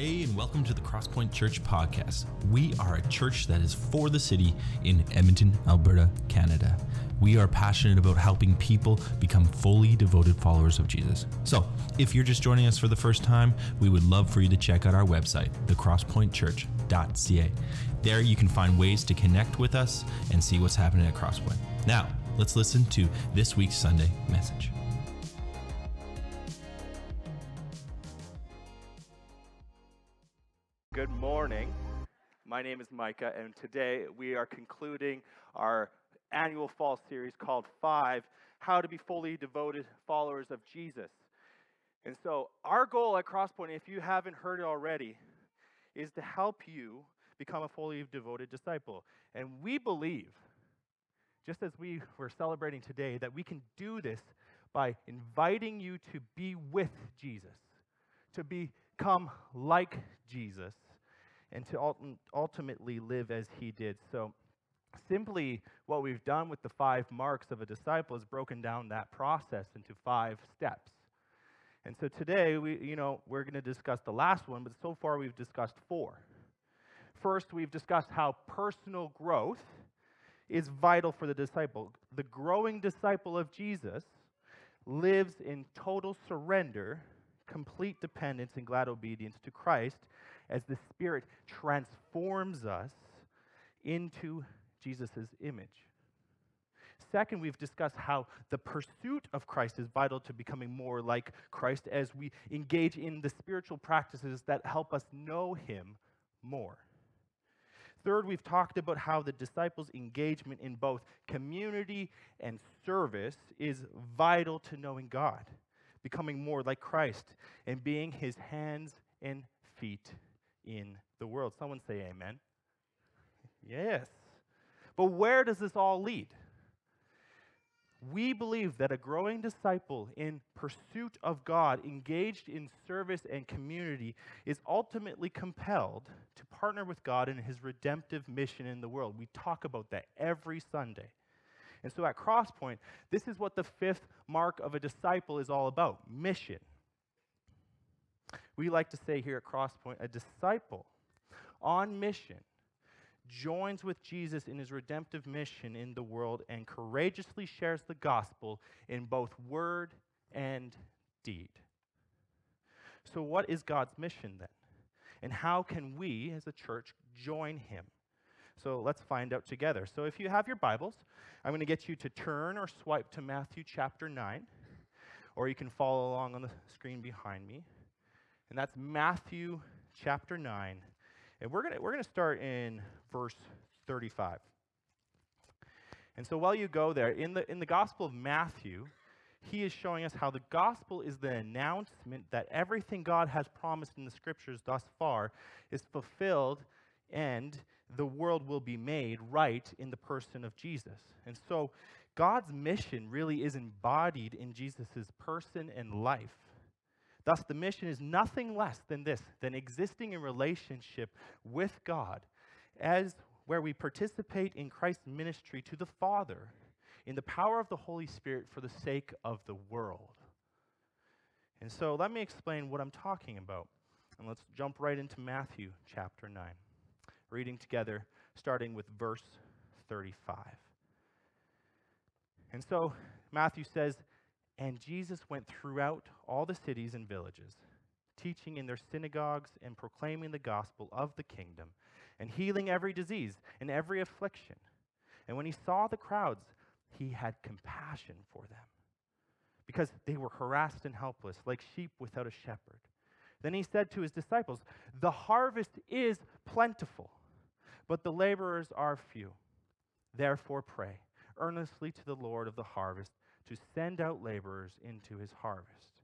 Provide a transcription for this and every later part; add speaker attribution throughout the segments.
Speaker 1: Hey, and welcome to the Crosspoint Church podcast. We are a church that is for the city in Edmonton, Alberta, Canada. We are passionate about helping people become fully devoted followers of Jesus. So, if you're just joining us for the first time, we would love for you to check out our website, thecrosspointchurch.ca. There you can find ways to connect with us and see what's happening at Crosspoint. Now, let's listen to this week's Sunday message.
Speaker 2: Name is Micah, and today we are concluding our annual fall series called Five How to Be Fully Devoted Followers of Jesus. And so, our goal at Crosspoint, if you haven't heard it already, is to help you become a fully devoted disciple. And we believe, just as we were celebrating today, that we can do this by inviting you to be with Jesus, to become like Jesus, and to ultimately live as he did. So, simply what we've done with the five marks of a disciple is broken down that process into five steps. And so today we you know we're going to discuss the last one, but so far we've discussed four. First, we've discussed how personal growth is vital for the disciple. The growing disciple of Jesus lives in total surrender, complete dependence, and glad obedience to Christ as the Spirit transforms us into Jesus' image. Second, we've discussed how the pursuit of Christ is vital to becoming more like Christ as we engage in the spiritual practices that help us know Him more. Third, we've talked about how the disciples' engagement in both community and service is vital to knowing God, becoming more like Christ, and being His hands and feet in the world. Someone say amen. Yes. But where does this all lead? We believe that a growing disciple in pursuit of God, engaged in service and community, is ultimately compelled to partner with God in his redemptive mission in the world. We talk about that every Sunday. And so at Crosspoint, this is what the fifth mark of a disciple is all about mission. We like to say here at Crosspoint a disciple on mission joins with Jesus in his redemptive mission in the world and courageously shares the gospel in both word and deed. So, what is God's mission then? And how can we as a church join him? So, let's find out together. So, if you have your Bibles, I'm going to get you to turn or swipe to Matthew chapter 9, or you can follow along on the screen behind me. And that's Matthew chapter 9. And we're going we're to start in verse 35. And so while you go there, in the, in the Gospel of Matthew, he is showing us how the gospel is the announcement that everything God has promised in the scriptures thus far is fulfilled and the world will be made right in the person of Jesus. And so God's mission really is embodied in Jesus' person and life. Thus, the mission is nothing less than this than existing in relationship with God as where we participate in Christ's ministry to the Father in the power of the Holy Spirit for the sake of the world. And so let me explain what I'm talking about. And let's jump right into Matthew chapter 9, reading together, starting with verse 35. And so Matthew says, and Jesus went throughout all the cities and villages, teaching in their synagogues and proclaiming the gospel of the kingdom, and healing every disease and every affliction. And when he saw the crowds, he had compassion for them, because they were harassed and helpless, like sheep without a shepherd. Then he said to his disciples, The harvest is plentiful, but the laborers are few. Therefore, pray earnestly to the Lord of the harvest to send out laborers into his harvest.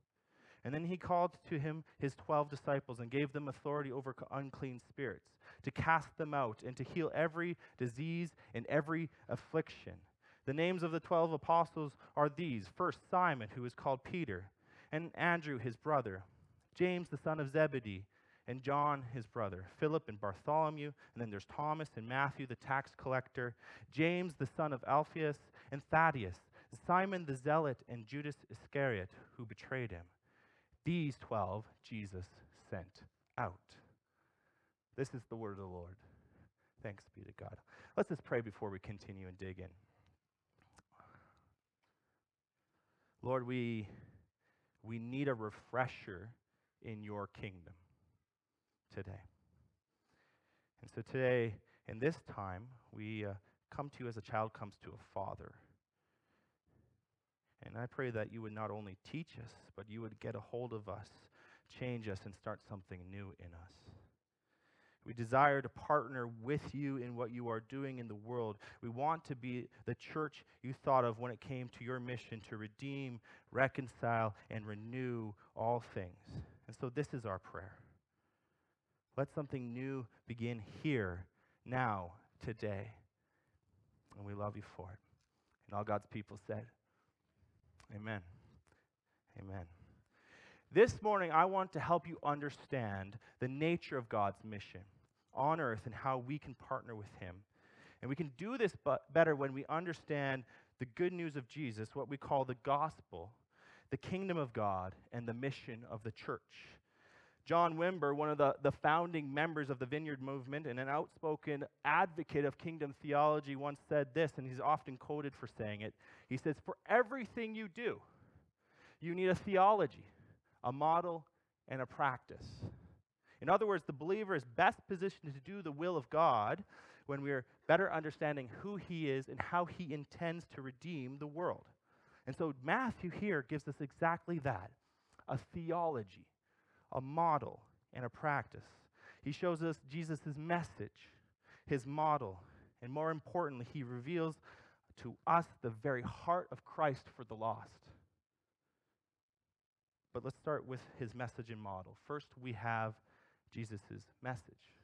Speaker 2: And then he called to him his twelve disciples and gave them authority over unclean spirits, to cast them out and to heal every disease and every affliction. The names of the twelve apostles are these first, Simon, who is called Peter, and Andrew, his brother, James, the son of Zebedee, and John, his brother, Philip and Bartholomew, and then there's Thomas and Matthew, the tax collector, James, the son of Alphaeus, and Thaddeus Simon the Zealot, and Judas Iscariot, who betrayed him. These twelve Jesus sent out. This is the word of the Lord. Thanks be to God. Let's just pray before we continue and dig in. Lord, we, we need a refresher in your kingdom today. And so today, in this time, we uh, come to you as a child comes to a father. And I pray that you would not only teach us, but you would get a hold of us, change us, and start something new in us. We desire to partner with you in what you are doing in the world. We want to be the church you thought of when it came to your mission to redeem, reconcile, and renew all things. And so this is our prayer. Let something new begin here, now, today. And we love you for it. And all God's people said, Amen. Amen. This morning, I want to help you understand the nature of God's mission on earth and how we can partner with Him. And we can do this better when we understand the good news of Jesus, what we call the gospel, the kingdom of God, and the mission of the church. John Wimber, one of the, the founding members of the Vineyard Movement and an outspoken advocate of kingdom theology, once said this, and he's often quoted for saying it. He says, For everything you do, you need a theology, a model, and a practice. In other words, the believer is best positioned to do the will of God when we're better understanding who he is and how he intends to redeem the world. And so Matthew here gives us exactly that a theology a model, and a practice. He shows us Jesus' message, his model, and more importantly, he reveals to us the very heart of Christ for the lost. But let's start with his message and model. First, we have Jesus' message.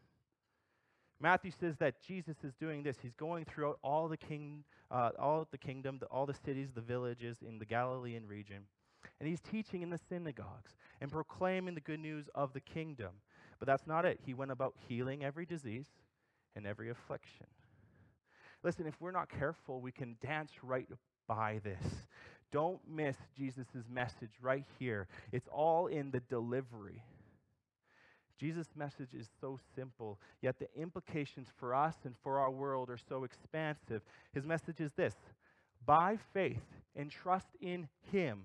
Speaker 2: Matthew says that Jesus is doing this. He's going throughout all the king, uh, all the kingdom, the, all the cities, the villages in the Galilean region, and he's teaching in the synagogues and proclaiming the good news of the kingdom. But that's not it. He went about healing every disease and every affliction. Listen, if we're not careful, we can dance right by this. Don't miss Jesus' message right here. It's all in the delivery. Jesus' message is so simple, yet the implications for us and for our world are so expansive. His message is this by faith and trust in Him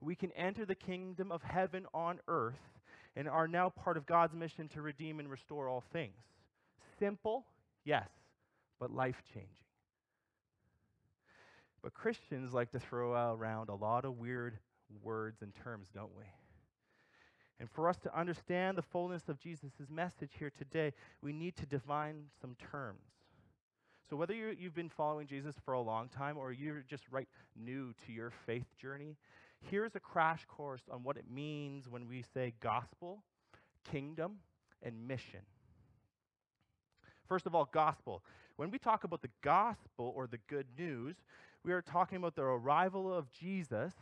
Speaker 2: we can enter the kingdom of heaven on earth and are now part of God's mission to redeem and restore all things. Simple, yes, but life changing. But Christians like to throw around a lot of weird words and terms, don't we? And for us to understand the fullness of Jesus' message here today, we need to define some terms. So, whether you have been following Jesus for a long time or you're just right new to your faith journey, Here's a crash course on what it means when we say gospel, kingdom, and mission. First of all, gospel. When we talk about the gospel or the good news, we are talking about the arrival of Jesus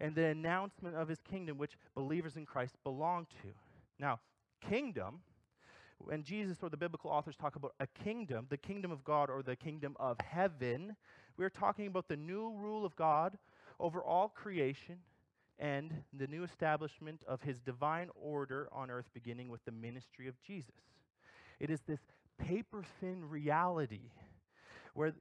Speaker 2: and the announcement of his kingdom, which believers in Christ belong to. Now, kingdom, when Jesus or the biblical authors talk about a kingdom, the kingdom of God or the kingdom of heaven, we're talking about the new rule of God over all creation and the new establishment of his divine order on earth, beginning with the ministry of Jesus. It is this paper thin reality where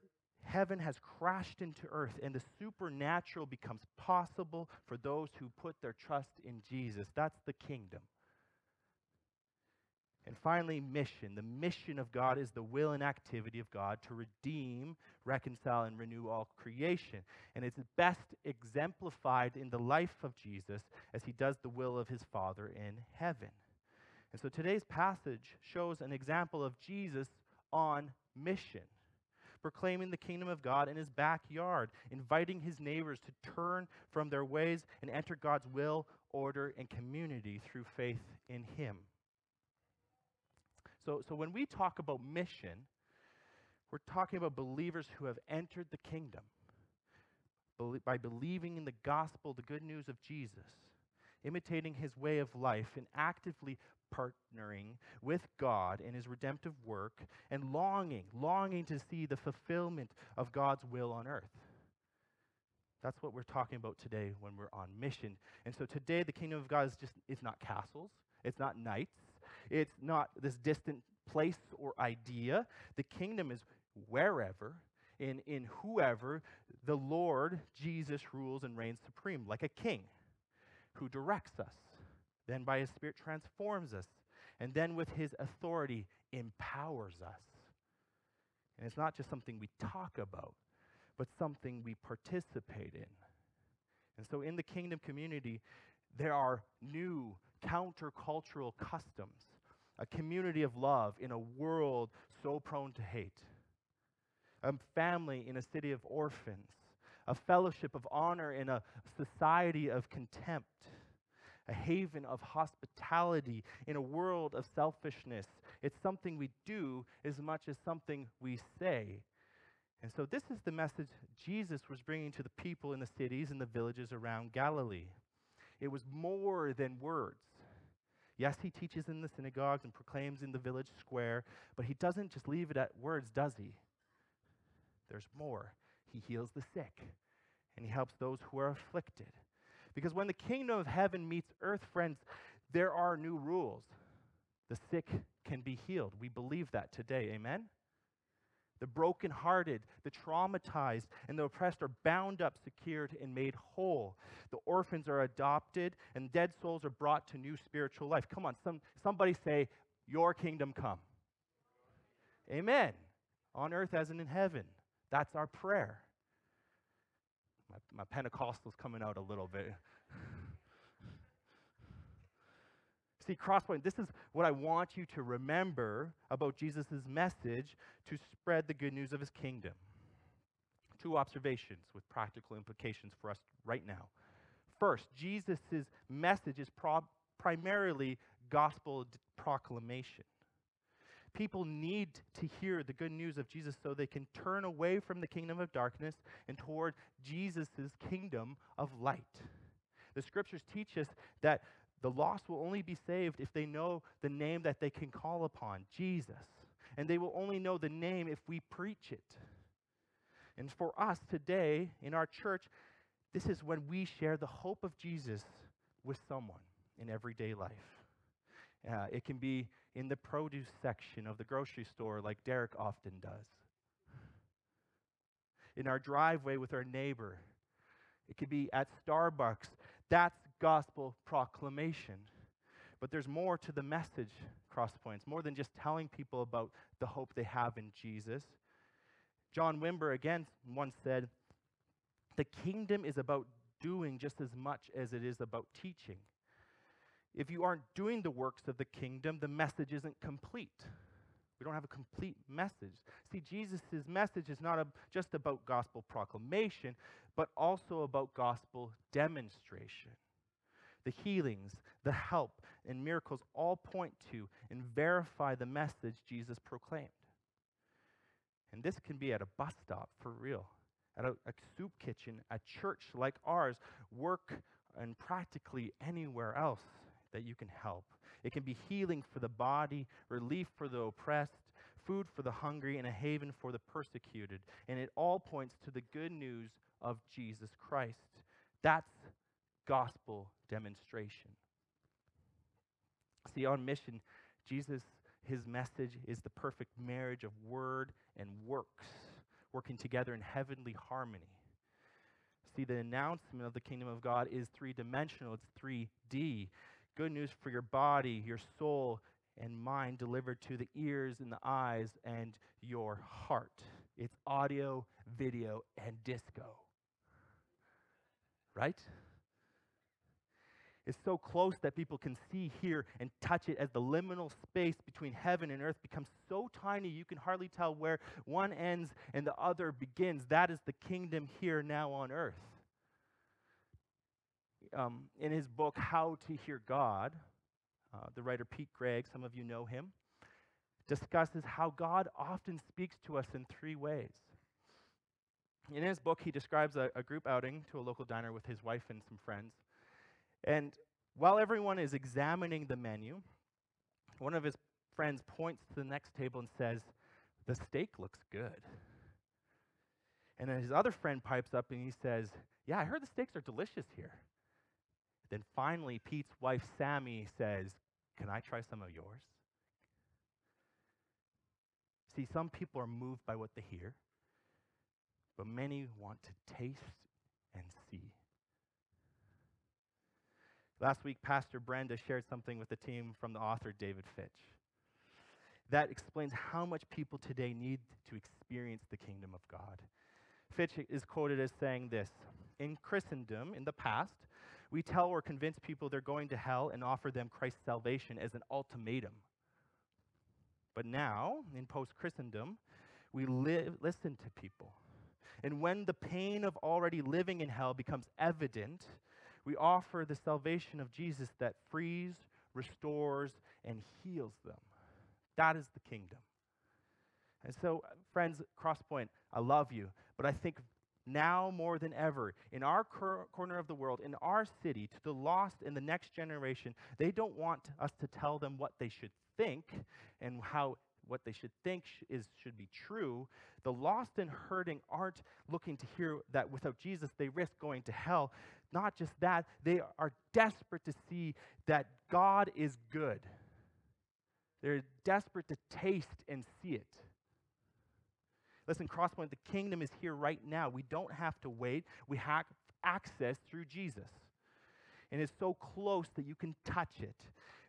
Speaker 2: heaven has crashed into earth and the supernatural becomes possible for those who put their trust in Jesus. That's the kingdom. And finally, mission. The mission of God is the will and activity of God to redeem, reconcile, and renew all creation. And it's best exemplified in the life of Jesus as he does the will of his Father in heaven. And so today's passage shows an example of Jesus on mission, proclaiming the kingdom of God in his backyard, inviting his neighbors to turn from their ways and enter God's will, order, and community through faith in him. So, so when we talk about mission, we're talking about believers who have entered the kingdom by believing in the gospel, the good news of Jesus, imitating his way of life, and actively partnering with God in his redemptive work, and longing, longing to see the fulfillment of God's will on earth. That's what we're talking about today when we're on mission. And so today the kingdom of God is just it's not castles, it's not knights, it's not this distant place or idea. The kingdom is wherever, in, in whoever, the Lord Jesus rules and reigns supreme, like a king who directs us, then by his Spirit transforms us, and then with his authority empowers us. And it's not just something we talk about, but something we participate in. And so in the kingdom community, there are new countercultural customs, a community of love in a world so prone to hate, a family in a city of orphans, a fellowship of honor in a society of contempt, a haven of hospitality in a world of selfishness. It's something we do as much as something we say. And so, this is the message Jesus was bringing to the people in the cities and the villages around Galilee. It was more than words. Yes, he teaches in the synagogues and proclaims in the village square, but he doesn't just leave it at words, does he? There's more. He heals the sick, and he helps those who are afflicted. Because when the kingdom of heaven meets earth, friends, there are new rules. The sick can be healed. We believe that today. Amen? The brokenhearted, the traumatized, and the oppressed are bound up, secured, and made whole. The orphans are adopted, and dead souls are brought to new spiritual life. Come on, some, somebody say, Your kingdom come. Amen. On earth as in heaven. That's our prayer. My, my Pentecostal's coming out a little bit. See, Crosspoint, this is what I want you to remember about Jesus' message to spread the good news of his kingdom. Two observations with practical implications for us right now. First, Jesus' message is pro- primarily gospel proclamation. People need to hear the good news of Jesus so they can turn away from the kingdom of darkness and toward Jesus' kingdom of light. The scriptures teach us that the lost will only be saved if they know the name that they can call upon, Jesus. And they will only know the name if we preach it. And for us today in our church, this is when we share the hope of Jesus with someone in everyday life. Uh, it can be in the produce section of the grocery store, like Derek often does. In our driveway with our neighbor. It could be at Starbucks. That's gospel proclamation. But there's more to the message, Crosspoints, more than just telling people about the hope they have in Jesus. John Wimber again once said, The kingdom is about doing just as much as it is about teaching. If you aren't doing the works of the kingdom, the message isn't complete. We don't have a complete message. See, Jesus' message is not a, just about gospel proclamation, but also about gospel demonstration. The healings, the help, and miracles all point to and verify the message Jesus proclaimed. And this can be at a bus stop for real, at a, a soup kitchen, a church like ours, work, and practically anywhere else that you can help. It can be healing for the body, relief for the oppressed, food for the hungry, and a haven for the persecuted. And it all points to the good news of Jesus Christ. That's gospel demonstration. See, on mission, Jesus, his message is the perfect marriage of word and works, working together in heavenly harmony. See, the announcement of the kingdom of God is three dimensional, it's 3D good news for your body, your soul, and mind delivered to the ears and the eyes and your heart. It's audio, video, and disco. Right? It's so close that people can see, hear, and touch it as the liminal space between heaven and earth becomes so tiny you can hardly tell where one ends and the other begins. That is the kingdom here now on earth um, in his book, How to Hear God, uh, the writer Pete Greig, some of you know him, discusses how God often speaks to us in three ways. In his book, he describes a, a group outing to a local diner with his wife and some friends. And while everyone is examining the menu, one of his friends points to the next table and says, The steak looks good. And then his other friend pipes up and he says, Yeah, I heard the steaks are delicious here. Then finally, Pete's wife, Sammy, says, Can I try some of yours? See, some people are moved by what they hear, but many want to taste and see. Last week, Pastor Brenda shared something with the team from the author David Fitch that explains how much people today need to experience the kingdom of God. Fitch is quoted as saying this In Christendom, in the past, we tell or convince people they're going to hell and offer them Christ's salvation as an ultimatum. But now, in post Christendom, we live, listen to people. And when the pain of already living in hell becomes evident, we offer the salvation of Jesus that frees, restores, and heals them. That is the kingdom. And so, friends, Crosspoint, I love you, but I think now more than ever, in our cor- corner of the world, in our city, to the lost in the next generation, they don't want us to tell them what they should think and how what they should think is should be true. The lost and hurting aren't looking to hear that without Jesus they risk going to hell. Not just that, they are desperate to see that God is good. They're desperate to taste and see it. Listen, Crosspoint, the kingdom is here right now. We don't have to wait. We have access through Jesus. And it's so close that you can touch it.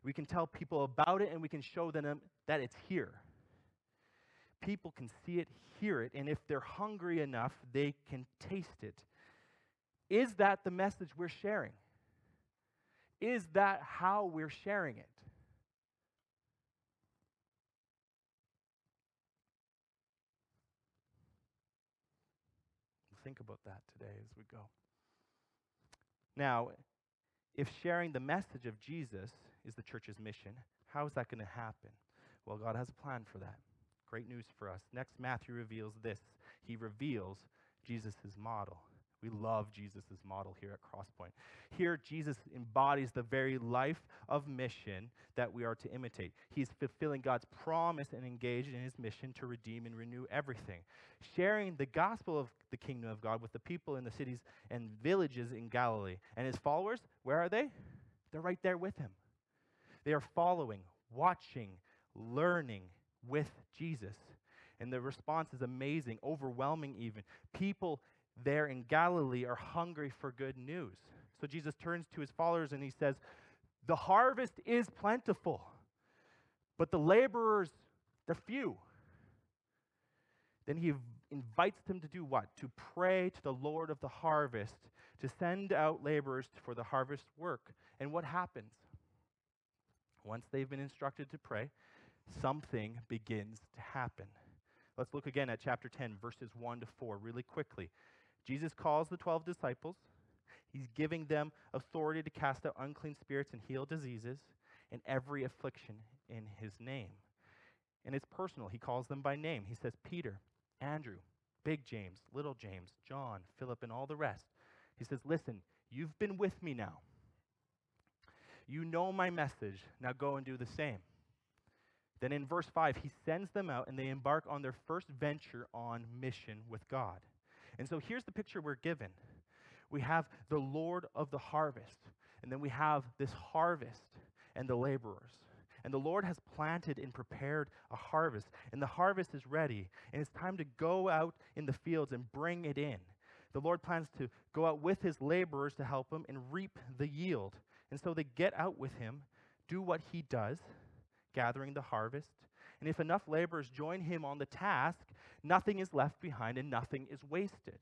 Speaker 2: We can tell people about it and we can show them that it's here. People can see it, hear it, and if they're hungry enough, they can taste it. Is that the message we're sharing? Is that how we're sharing it? think about that today as we go. Now, if sharing the message of Jesus is the church's mission, how is that going to happen? Well, God has a plan for that. Great news for us. Next, Matthew reveals this. He reveals Jesus' model. We love Jesus' model here at Crosspoint. Here, Jesus embodies the very life of mission that we are to imitate. He's fulfilling God's promise and engaged in his mission to redeem and renew everything. Sharing the gospel of the kingdom of God with the people in the cities and villages in Galilee. And his followers, where are they? They're right there with him. They are following, watching, learning with Jesus. And the response is amazing, overwhelming even. People there in Galilee are hungry for good news. So Jesus turns to his followers and he says, The harvest is plentiful, but the laborers, they're few. Then he invites them to do what? To pray to the Lord of the harvest, to send out laborers for the harvest work. And what happens? Once they've been instructed to pray, something begins to happen. Let's look again at chapter 10, verses 1 to 4, really quickly. Jesus calls the 12 disciples. He's giving them authority to cast out unclean spirits and heal diseases and every affliction in his name. And it's personal. He calls them by name. He says, Peter, Andrew, Big James, Little James, John, Philip, and all the rest. He says, Listen, you've been with me now. You know my message. Now go and do the same. Then in verse 5, he sends them out and they embark on their first venture on mission with God. And so here's the picture we're given we have the Lord of the harvest, and then we have this harvest and the laborers. And the Lord has planted and prepared a harvest, and the harvest is ready, and it's time to go out in the fields and bring it in. The Lord plans to go out with his laborers to help him and reap the yield. And so they get out with him, do what he does, gathering the harvest. And if enough laborers join him on the task, nothing is left behind and nothing is wasted.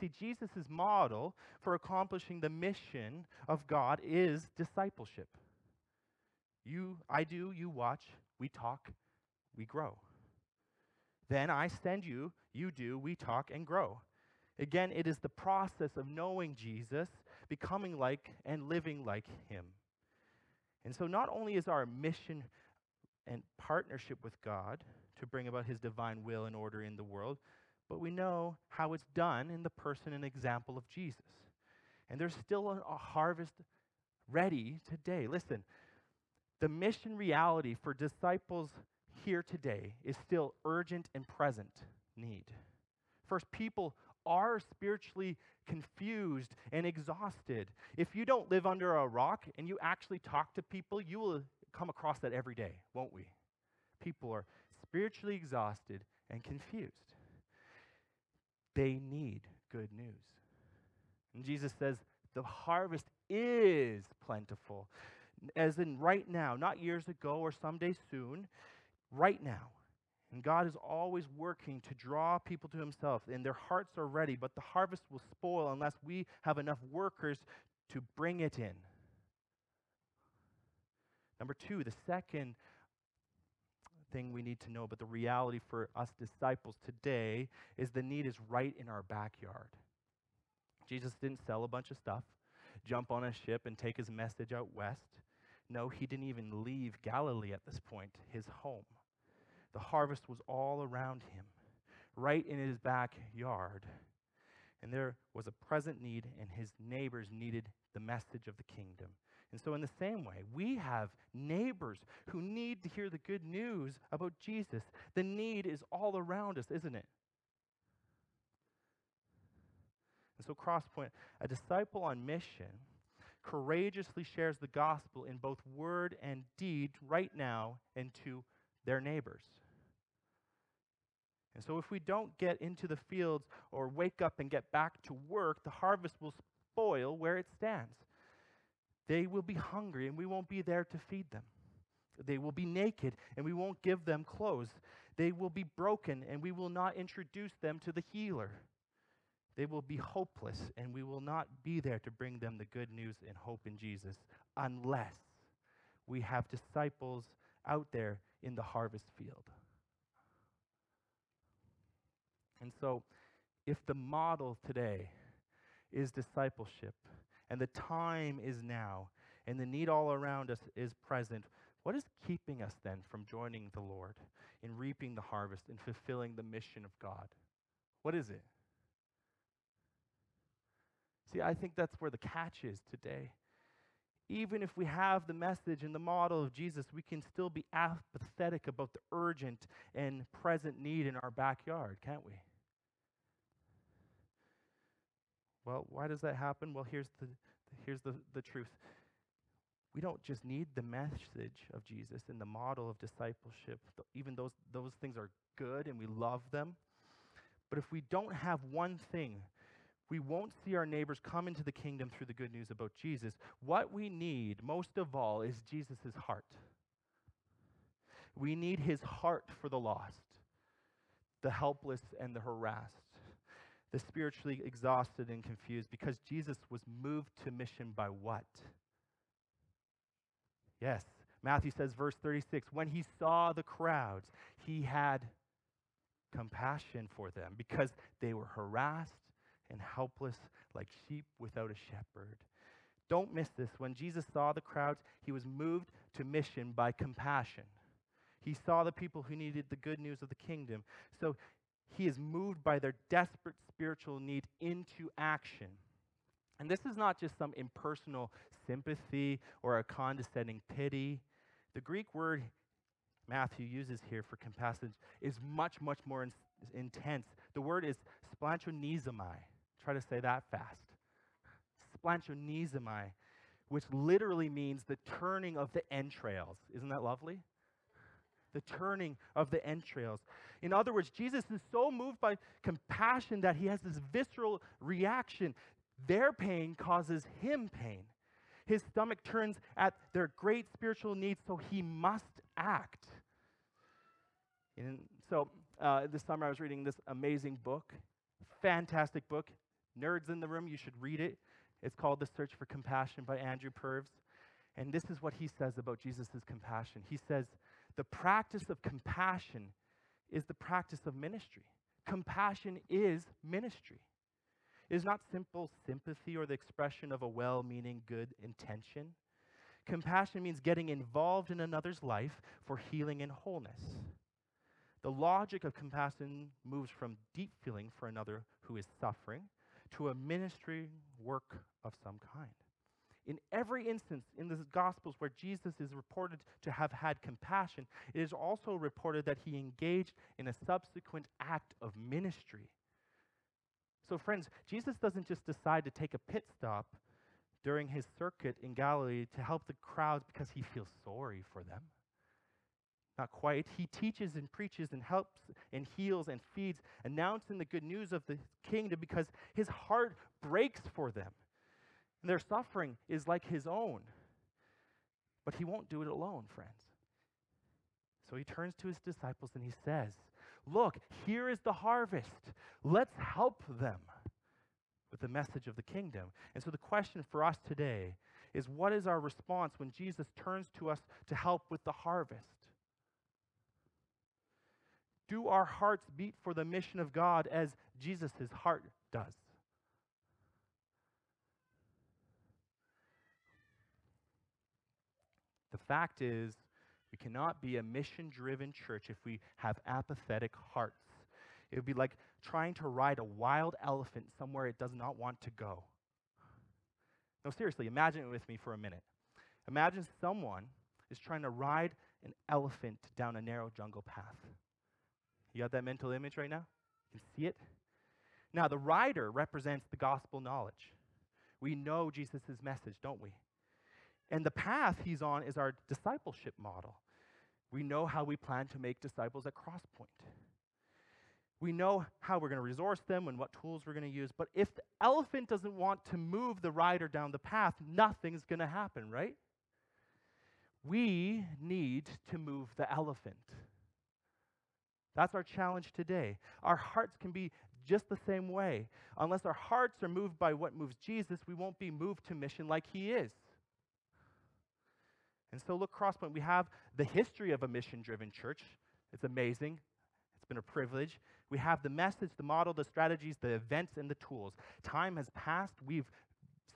Speaker 2: See, Jesus' model for accomplishing the mission of God is discipleship. You, I do, you watch, we talk, we grow. Then I send you, you do, we talk and grow. Again, it is the process of knowing Jesus, becoming like and living like him. And so, not only is our mission and partnership with God to bring about his divine will and order in the world, but we know how it's done in the person and example of Jesus. And there's still a, harvest ready today. Listen, the mission reality for disciples here today is still urgent and present need. First, people are spiritually confused and exhausted. If you don't live under a rock and you actually talk to people, you will come across that every day, won't we? People are spiritually exhausted and confused. They need good news. And Jesus says, the harvest is plentiful. As in right now, not years ago or someday soon, right now. And God is always working to draw people to Himself, and their hearts are ready, but the harvest will spoil unless we have enough workers to bring it in. Number two, the second thing we need to know about the reality for us disciples today is the need is right in our backyard. Jesus didn't sell a bunch of stuff, jump on a ship, and take his message out west. No, he didn't even leave Galilee at this point, his home. The harvest was all around him, right in his backyard. And there was a present need, and his neighbors needed the message of the kingdom. And so, in the same way, we have neighbors who need to hear the good news about Jesus. The need is all around us, isn't it? And so, Crosspoint, a disciple on mission, courageously shares the gospel in both word and deed right now and to their neighbors. And so, if we don't get into the fields or wake up and get back to work, the harvest will spoil where it stands. They will be hungry and we won't be there to feed them. They will be naked and we won't give them clothes. They will be broken and we will not introduce them to the healer. They will be hopeless and we will not be there to bring them the good news and hope in Jesus unless we have disciples out there in the harvest field. And so, if the model today is discipleship, and the time is now, and the need all around us is present, what is keeping us then from joining the Lord in reaping the harvest and fulfilling the mission of God? What is it? See, I think that's where the catch is today. Even if we have the message and the model of Jesus, we can still be apathetic about the urgent and present need in our backyard, can't we? Well, why does that happen? Well, here's the, here's the, the truth. We don't just need the message of Jesus and the model of discipleship, even those, those things are good and we love them. But if we don't have one thing, we won't see our neighbors come into the kingdom through the good news about Jesus. What we need most of all is Jesus' heart. We need his heart for the lost, the helpless, and the harassed the spiritually exhausted and confused because Jesus was moved to mission by what? Yes, Matthew says, verse 36 when he saw the crowds, he had compassion for them because they were harassed and helpless like sheep without a shepherd. Don't miss this. When Jesus saw the crowds, he was moved to mission by compassion. He saw the people who needed the good news of the kingdom. So he is moved by their desperate spiritual need into action. And this is not just some impersonal sympathy or a condescending pity. The Greek word Matthew uses here for compassion is much, much more in, intense. The word is splanchnizomai. Try to say that fast. Splanchnizomai, which literally means the turning of the entrails. Isn't that lovely? The turning of the entrails. In other words, Jesus is so moved by compassion that he has this visceral reaction. Their pain causes him pain. His stomach turns at their great spiritual needs, so he must act. And so uh, this summer I was reading this amazing book, fantastic book. Nerds in the room, you should read it. It's called The Search for Compassion by Andrew Purves. And this is what he says about Jesus' compassion. He says, The practice of compassion is the practice of ministry. Compassion is ministry. It is not simple sympathy or the expression of a well meaning good intention. Compassion means getting involved in another's life for healing and wholeness. The logic of compassion moves from deep feeling for another who is suffering to a ministry work of some kind. In every instance in the Gospels where Jesus is reported to have had compassion, it is also reported that he engaged in a subsequent act of ministry. So, friends, Jesus doesn't just decide to take a pit stop during his circuit in Galilee to help the crowds because he feels sorry for them. Not quite. He teaches and preaches and helps and heals and feeds, announcing the good news of the kingdom because his heart breaks for them. And their suffering is like his own. But he won't do it alone, friends. So he turns to his disciples and he says, Look, here is the harvest. Let's help them with the message of the kingdom. And so the question for us today is what is our response when Jesus turns to us to help with the harvest? Do our hearts beat for the mission of God as Jesus' heart does? The fact is, we cannot be a mission driven church if we have apathetic hearts. It would be like trying to ride a wild elephant somewhere it does not want to go. No, seriously, imagine it with me for a minute. Imagine someone is trying to ride an elephant down a narrow jungle path. You got that mental image right now? You can see it? Now, the rider represents the gospel knowledge. We know Jesus' message, don't we? And the path he's on is our discipleship model. We know how we plan to make disciples at Crosspoint. We know how we're going to resource them and what tools we're going to use. But if the elephant doesn't want to move the rider down the path, nothing's going to happen, right? We need to move the elephant. That's our challenge today. Our hearts can be just the same way. Unless our hearts are moved by what moves Jesus, we won't be moved to mission like he is. And so, look, Crosspoint, we have the history of a mission driven church. It's amazing. It's been a privilege. We have the message, the model, the strategies, the events, and the tools. Time has passed. We've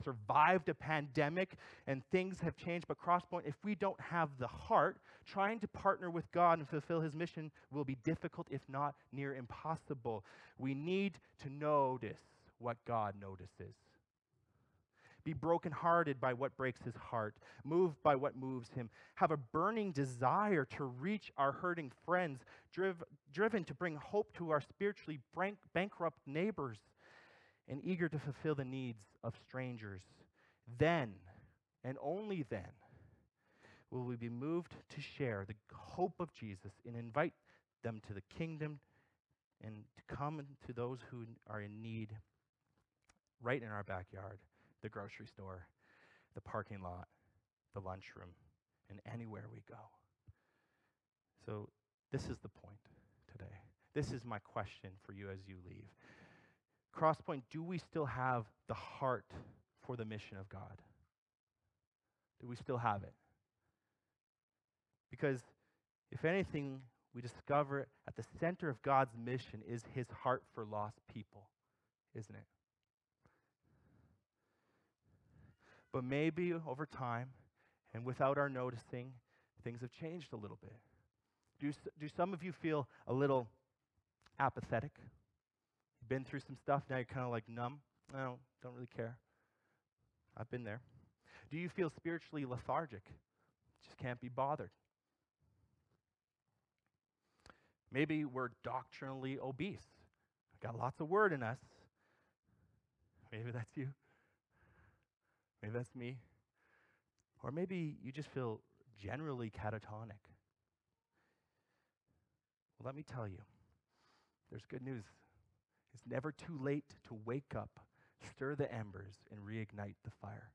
Speaker 2: survived a pandemic and things have changed. But Crosspoint, if we don't have the heart, trying to partner with God and fulfill his mission will be difficult, if not near impossible. We need to notice what God notices be brokenhearted by what breaks his heart, moved by what moves him, have a burning desire to reach our hurting friends, driv- driven to bring hope to our spiritually bank- bankrupt neighbors, and eager to fulfill the needs of strangers. Then, and only then, will we be moved to share the hope of Jesus and invite them to the kingdom and to come to those who are in need right in our backyard the grocery store, the parking lot, the lunchroom, and anywhere we go. So, this is the point today. This is my question for you as you leave. Crosspoint, do we still have the heart for the mission of God? Do we still have it? Because if anything, we discover at the center of God's mission is his heart for lost people, isn't it? But maybe over time and without our noticing, things have changed a little bit. Do, do some of you feel a little apathetic? You've been through some stuff, now you're kind of like numb? I don't, don't really care. I've been there. Do you feel spiritually lethargic? Just can't be bothered. Maybe we're doctrinally obese. Got lots of word in us. Maybe that's you. Maybe that's me. Or maybe you just feel generally catatonic. Well, let me tell you, there's good news. It's never too late to wake up, stir the embers, and reignite the fire.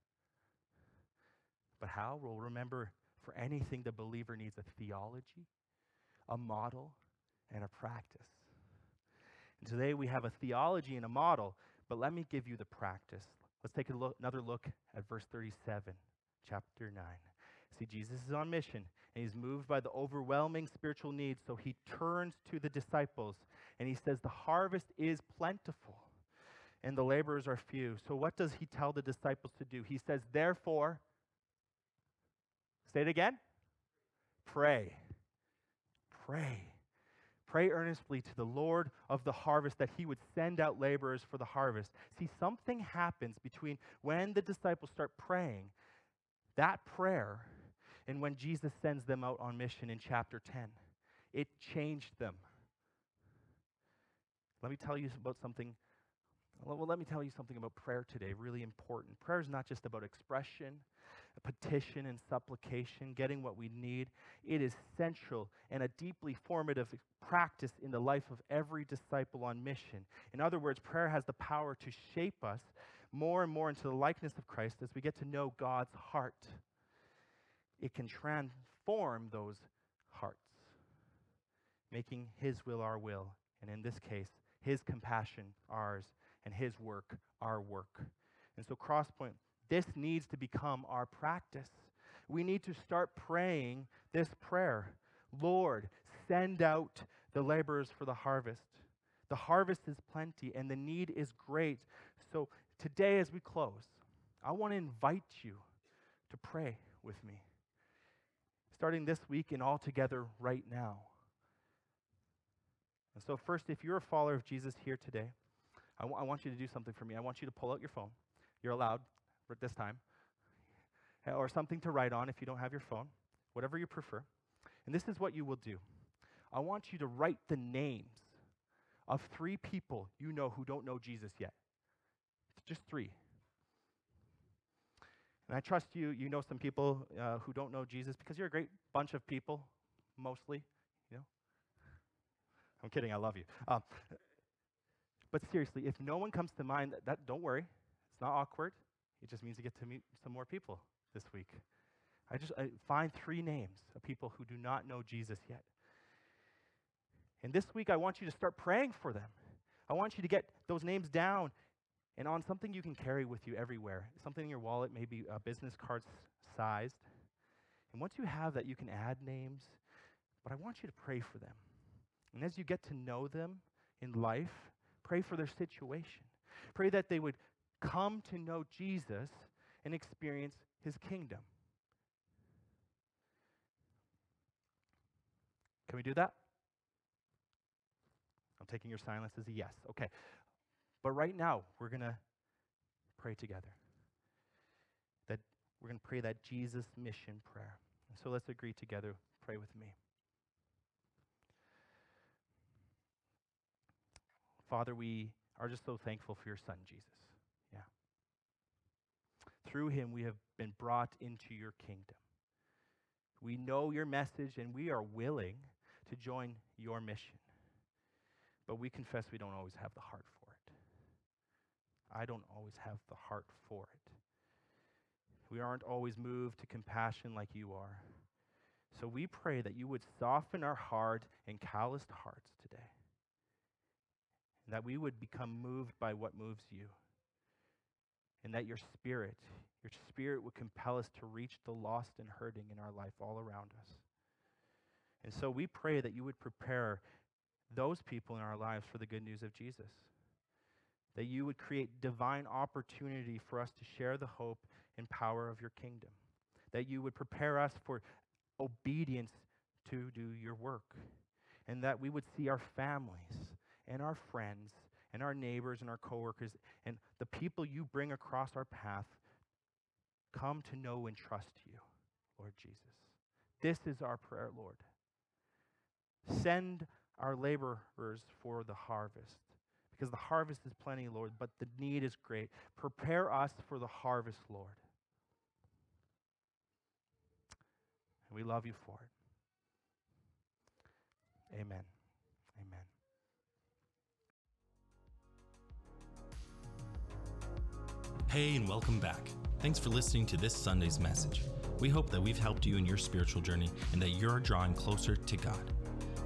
Speaker 2: But how? We'll remember for anything the believer needs a theology, a model, and a practice. And today we have a theology and a model, but let me give you the practice. Let's take look, another look at verse 37, chapter 9. See, Jesus is on mission, and he's moved by the overwhelming spiritual needs, so he turns to the disciples, and he says, The harvest is plentiful, and the laborers are few. So, what does he tell the disciples to do? He says, Therefore, say it again pray. Pray. Pray earnestly to the Lord of the harvest that he would send out laborers for the harvest. See, something happens between when the disciples start praying, that prayer, and when Jesus sends them out on mission in chapter 10. It changed them. Let me tell you about something. Well, let me tell you something about prayer today, really important. Prayer is not just about expression, petition and supplication, getting what we need. It is central and a deeply formative practice in the life of every disciple on mission. In other words, prayer has the power to shape us more and more into the likeness of Christ as we get to know God's heart. It can transform those hearts, making His will our will, and in this case, His compassion ours, and His work our work. And so, Crosspoint, this needs to become our practice. We need to start praying this prayer Lord, send out the laborers for the harvest. The harvest is plenty and the need is great. So, today, as we close, I want to invite you to pray with me, starting this week and all together right now. And so, first, if you're a follower of Jesus here today, I, w- I want you to do something for me. I want you to pull out your phone. You're allowed this time, or something to write on if you don't have your phone, whatever you prefer. And this is what you will do I want you to write the names of three people you know who don't know Jesus yet. Just three. And I trust you, you know some people uh, who don't know Jesus because you're a great bunch of people, mostly, you know. I'm kidding, I love you. Um, but seriously, if no one comes to mind, that, that, don't worry. It's not awkward. It just means you get to meet some more people this week. I just I find three names of people who do not know Jesus yet. And this week, I want you to start praying for them. I want you to get those names down and on something you can carry with you everywhere. Something in your wallet, maybe a business card sized. And once you have that, you can add names. But I want you to pray for them. And as you get to know them in life, pray for their situation. Pray that they would come to know Jesus and experience his kingdom. Can we do that? I'm taking your silence as a yes. Okay. But right now, we're going to pray together. That we're going to pray that Jesus mission prayer. And So let's agree together. Pray with me. Father, we are just so thankful for your son, Jesus. Through him, we have been brought into your kingdom. We know your message and we are willing to join your mission. But we confess we don't always have the heart for it. I don't always have the heart for it. We aren't always moved to compassion like you are. So we pray that you would soften our hard and calloused hearts today that we would become moved by what moves you. And that your spirit, your spirit would compel us to reach the lost and hurting in our life all around us. And so we pray that you would prepare those people in our lives for the good news of Jesus. That you would create divine opportunity for us to share the hope and power of your kingdom. That you would prepare us for obedience to do your work. And that we would see our families and our friends and our neighbors and our coworkers and the people you bring across our path come to know and trust you, Lord Jesus. This is our prayer, Lord. Send our laborers for the harvest because the harvest is plenty, Lord, but the need is great. Prepare us for the harvest, Lord. And we love you for it. Amen.
Speaker 1: Hey, and welcome back. Thanks for listening to this Sunday's message. We hope that we've helped you in your spiritual journey and that you're drawing closer to God.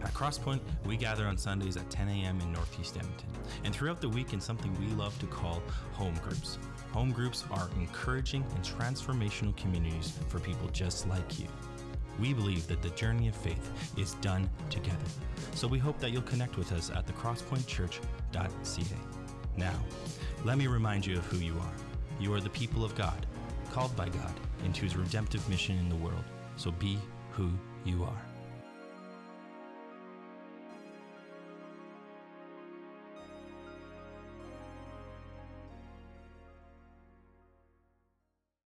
Speaker 1: At Crosspoint, we gather on Sundays at 10 a.m. in Northeast Edmonton, and throughout the week in something we love to call home groups. Home groups are encouraging and transformational communities for people just like you. We believe that the journey of faith is done together, so we hope that you'll connect with us at thecrosspointchurch.ca. Now, let me remind you of who you are. You are the people of God, called by God into his redemptive mission in the world. So be who you are.